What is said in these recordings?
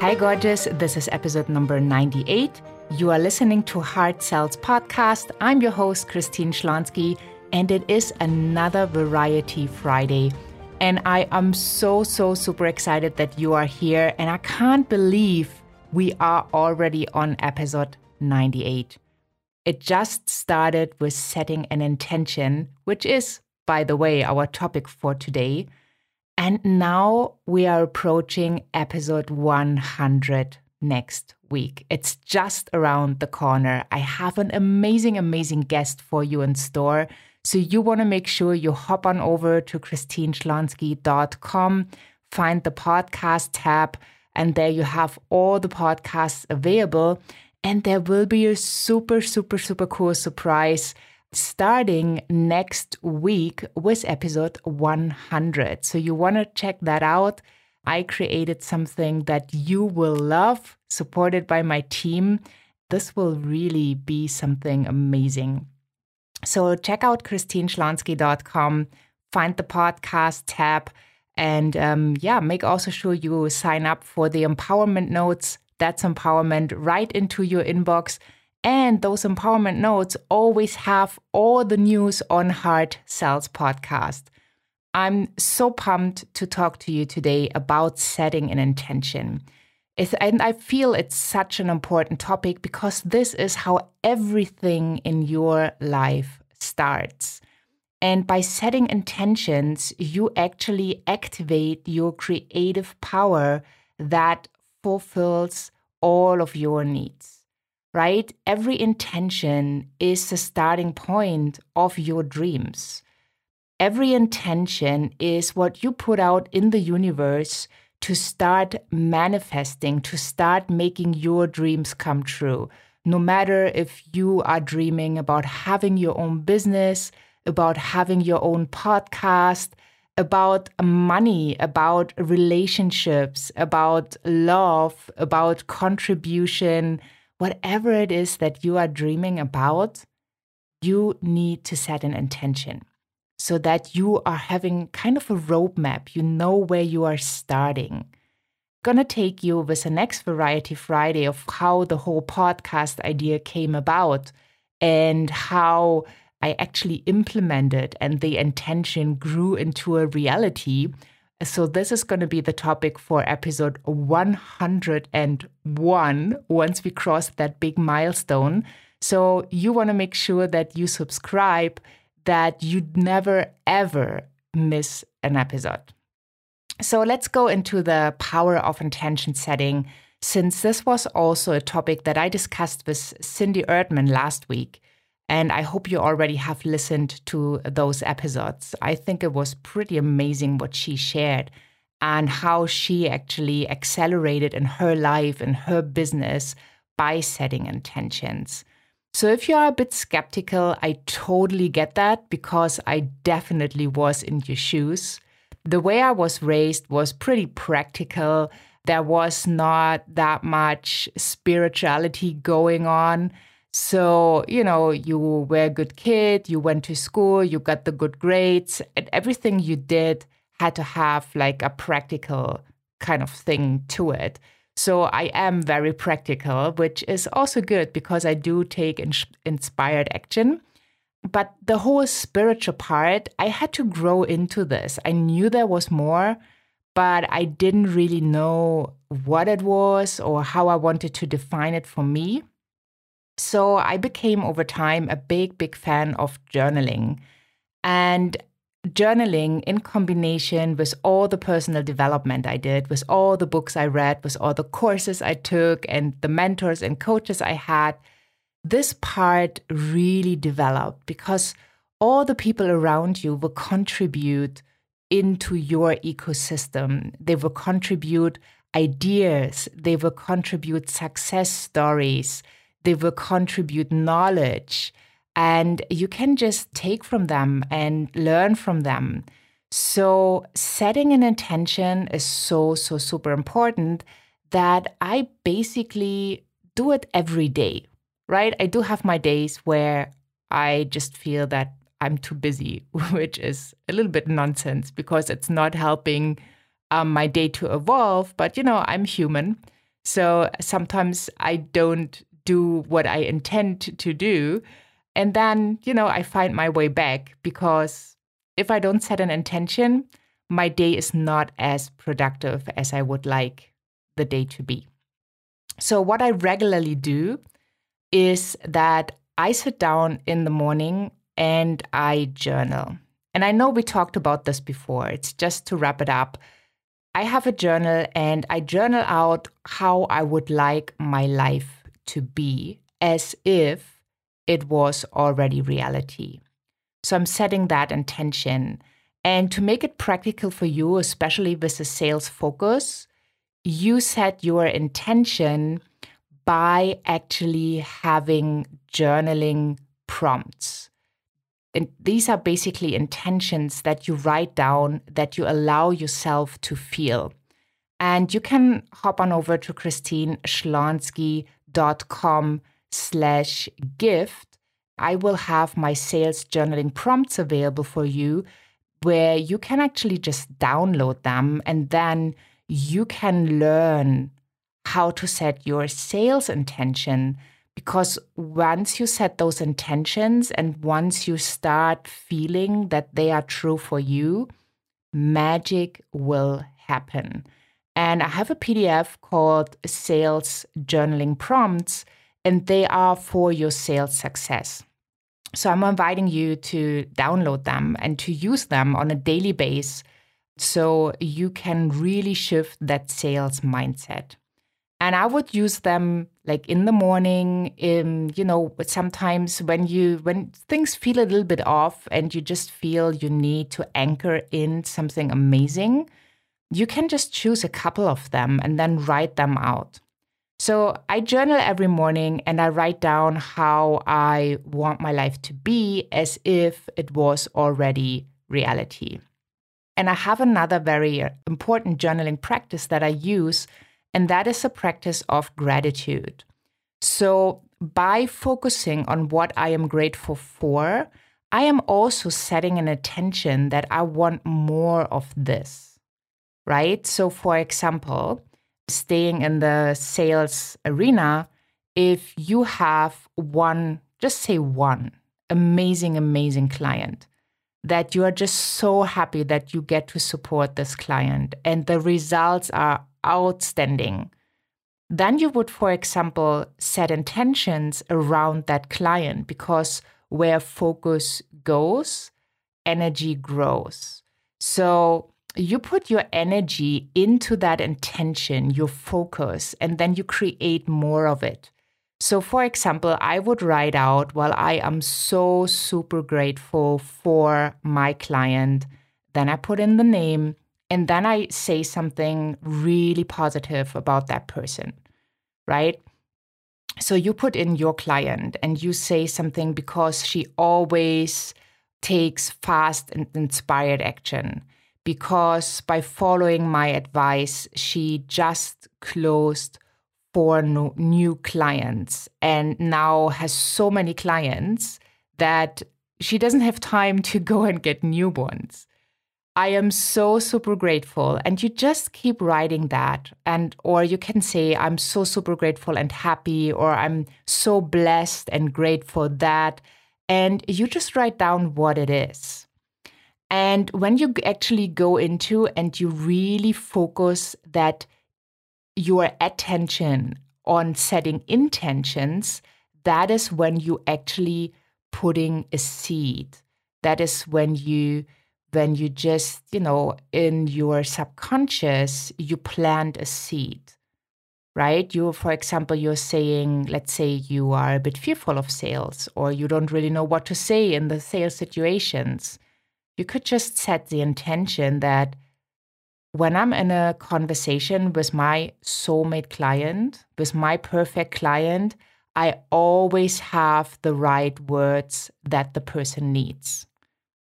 Hi, gorgeous. This is episode number 98. You are listening to Heart Sells Podcast. I'm your host, Christine Schlonski, and it is another Variety Friday. And I am so, so super excited that you are here. And I can't believe we are already on episode 98. It just started with setting an intention, which is, by the way, our topic for today. And now we are approaching episode 100 next week. It's just around the corner. I have an amazing, amazing guest for you in store. So you want to make sure you hop on over to christineschlonski.com, find the podcast tab, and there you have all the podcasts available. And there will be a super, super, super cool surprise starting next week with episode 100. So you want to check that out. I created something that you will love, supported by my team. This will really be something amazing. So check out christineschlonski.com, find the podcast tab, and um, yeah, make also sure you sign up for the empowerment notes. That's empowerment right into your inbox. And those empowerment notes always have all the news on Heart Sells podcast. I'm so pumped to talk to you today about setting an intention. It's, and I feel it's such an important topic because this is how everything in your life starts. And by setting intentions, you actually activate your creative power that fulfills all of your needs right? Every intention is the starting point of your dreams. Every intention is what you put out in the universe to start manifesting, to start making your dreams come true. No matter if you are dreaming about having your own business, about having your own podcast, about money, about relationships, about love, about contribution, whatever it is that you are dreaming about, you need to set an intention so that you are having kind of a roadmap. You know where you are starting. Gonna take you with the next Variety Friday of how the whole podcast idea came about and how I actually implemented and the intention grew into a reality so, this is going to be the topic for episode 101 once we cross that big milestone. So, you want to make sure that you subscribe, that you never ever miss an episode. So, let's go into the power of intention setting, since this was also a topic that I discussed with Cindy Erdman last week. And I hope you already have listened to those episodes. I think it was pretty amazing what she shared and how she actually accelerated in her life and her business by setting intentions. So, if you are a bit skeptical, I totally get that because I definitely was in your shoes. The way I was raised was pretty practical. There was not that much spirituality going on. So, you know, you were a good kid, you went to school, you got the good grades, and everything you did had to have like a practical kind of thing to it. So I am very practical, which is also good because I do take in- inspired action. But the whole spiritual part, I had to grow into this. I knew there was more, but I didn't really know what it was or how I wanted to define it for me. So I became over time a big, big fan of journaling. And journaling in combination with all the personal development I did, with all the books I read, with all the courses I took, and the mentors and coaches I had, this part really developed because all the people around you will contribute into your ecosystem. They will contribute ideas, they will contribute success stories they will contribute knowledge and you can just take from them and learn from them. So, setting an intention is so, so super important that I basically do it every day, right? I do have my days where I just feel that I'm too busy, which is a little bit nonsense because it's not helping um, my day to evolve, but you know, I'm human. So sometimes I don't do what I intend to do. And then, you know, I find my way back because if I don't set an intention, my day is not as productive as I would like the day to be. So, what I regularly do is that I sit down in the morning and I journal. And I know we talked about this before. It's just to wrap it up. I have a journal and I journal out how I would like my life to be as if it was already reality. So I'm setting that intention. And to make it practical for you, especially with a sales focus, you set your intention by actually having journaling prompts. And these are basically intentions that you write down that you allow yourself to feel. And you can hop on over to christineschlonski.com slash gift. I will have my sales journaling prompts available for you where you can actually just download them and then you can learn how to set your sales intention because once you set those intentions and once you start feeling that they are true for you, magic will happen. And I have a PDF called Sales Journaling Prompts, and they are for your sales success. So I'm inviting you to download them and to use them on a daily basis so you can really shift that sales mindset and i would use them like in the morning in you know sometimes when you when things feel a little bit off and you just feel you need to anchor in something amazing you can just choose a couple of them and then write them out. So i journal every morning and i write down how i want my life to be as if it was already reality. And i have another very uh, important journaling practice that i use and that is a practice of gratitude. So, by focusing on what I am grateful for, I am also setting an attention that I want more of this, right? So, for example, staying in the sales arena, if you have one, just say one amazing, amazing client that you are just so happy that you get to support this client and the results are outstanding. Then you would, for example, set intentions around that client because where focus goes, energy grows. So you put your energy into that intention, your focus, and then you create more of it. So, for example, I would write out, well, I am so super grateful for my client. Then I put in the name and then I say something really positive about that person, right? So you put in your client and you say something because she always takes fast and inspired action. Because by following my advice, she just closed four new clients and now has so many clients that she doesn't have time to go and get new ones. I am so super grateful. And you just keep writing that. And, or you can say, I'm so super grateful and happy, or I'm so blessed and grateful that. And you just write down what it is. And when you actually go into and you really focus that your attention on setting intentions, that is when you actually putting a seed. That is when you when you just, you know, in your subconscious, you plant a seed, right? You, for example, you're saying, let's say you are a bit fearful of sales or you don't really know what to say in the sales situations. You could just set the intention that when I'm in a conversation with my soulmate client, with my perfect client, I always have the right words that the person needs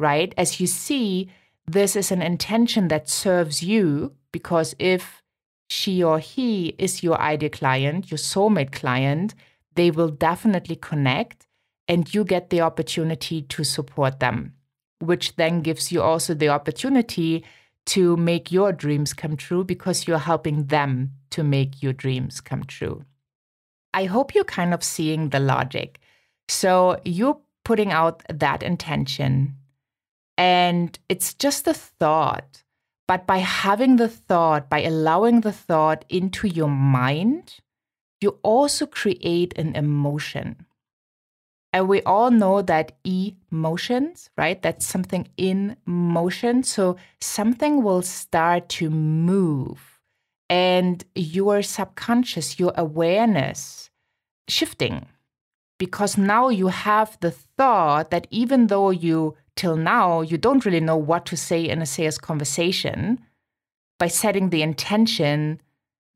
right? As you see, this is an intention that serves you because if she or he is your ideal client, your soulmate client, they will definitely connect and you get the opportunity to support them, which then gives you also the opportunity to make your dreams come true because you're helping them to make your dreams come true. I hope you're kind of seeing the logic. So you're putting out that intention, and it's just a thought. But by having the thought, by allowing the thought into your mind, you also create an emotion. And we all know that emotions, right? That's something in motion. So something will start to move and your subconscious, your awareness shifting. Because now you have the thought that even though you, till now, you don't really know what to say in a sales conversation, by setting the intention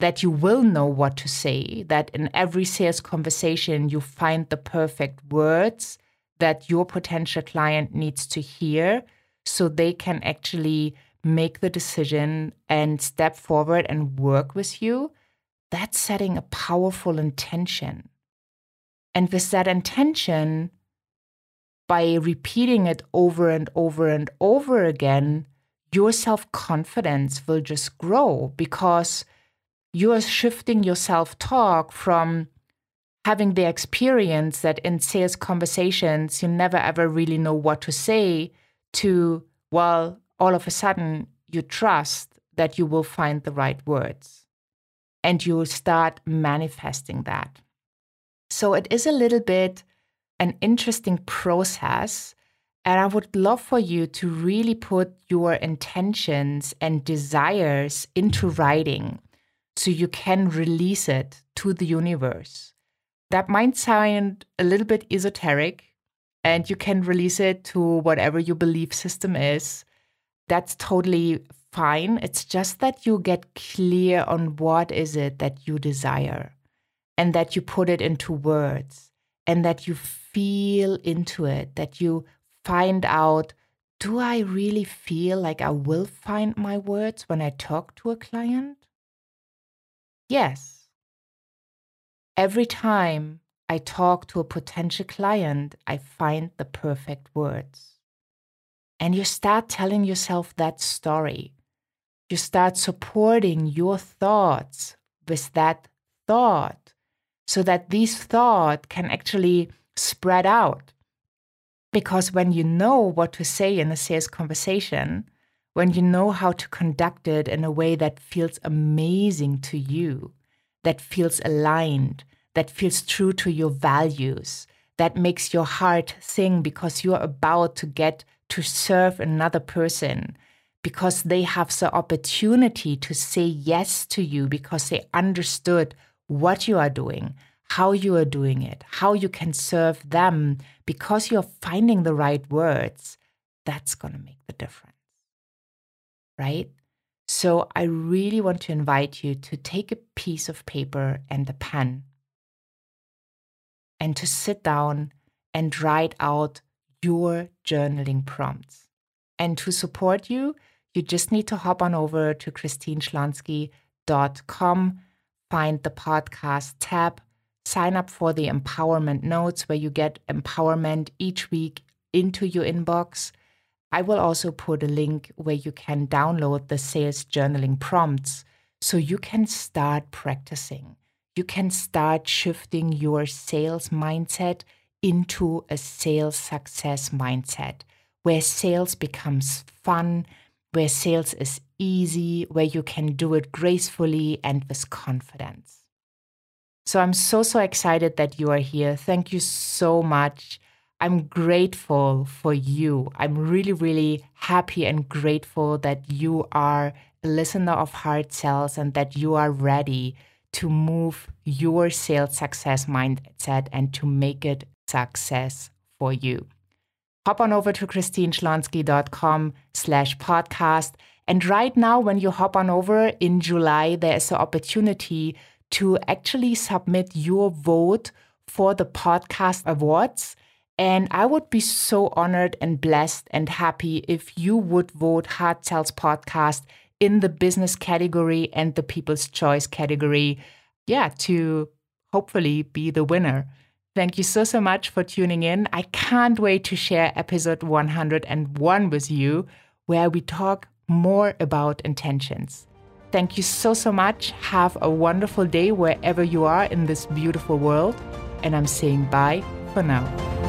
that you will know what to say, that in every sales conversation you find the perfect words that your potential client needs to hear so they can actually make the decision and step forward and work with you. That's setting a powerful intention. And with that intention, by repeating it over and over and over again, your self confidence will just grow because you are shifting your self talk from having the experience that in sales conversations you never ever really know what to say to, well, all of a sudden you trust that you will find the right words and you will start manifesting that. So it is a little bit an interesting process. And I would love for you to really put your intentions and desires into writing so you can release it to the universe. That might sound a little bit esoteric, and you can release it to whatever your belief system is. That's totally fine. It's just that you get clear on what is it that you desire and that you put it into words and that you feel into it, that you find out do I really feel like I will find my words when I talk to a client? Yes. Every time I talk to a potential client, I find the perfect words. And you start telling yourself that story. You start supporting your thoughts with that thought so that these thoughts can actually spread out. Because when you know what to say in a sales conversation, when you know how to conduct it in a way that feels amazing to you, that feels aligned, that feels true to your values, that makes your heart sing because you're about to get to serve another person, because they have the opportunity to say yes to you because they understood what you are doing, how you are doing it, how you can serve them because you're finding the right words, that's going to make the difference right? So I really want to invite you to take a piece of paper and a pen and to sit down and write out your journaling prompts. And to support you, you just need to hop on over to christineschlonski.com, find the podcast tab, sign up for the empowerment notes where you get empowerment each week into your inbox I will also put a link where you can download the sales journaling prompts so you can start practicing. You can start shifting your sales mindset into a sales success mindset where sales becomes fun, where sales is easy, where you can do it gracefully and with confidence. So I'm so, so excited that you are here. Thank you so much I'm grateful for you. I'm really, really happy and grateful that you are a listener of Heart Sells and that you are ready to move your sales success mindset and to make it success for you. Hop on over to christineschlonski.com slash podcast. And right now, when you hop on over in July, there is an opportunity to actually submit your vote for the podcast awards. And I would be so honored and blessed and happy if you would vote Heart Sells Podcast in the business category and the people's choice category. Yeah, to hopefully be the winner. Thank you so, so much for tuning in. I can't wait to share episode 101 with you, where we talk more about intentions. Thank you so, so much. Have a wonderful day wherever you are in this beautiful world. And I'm saying bye for now.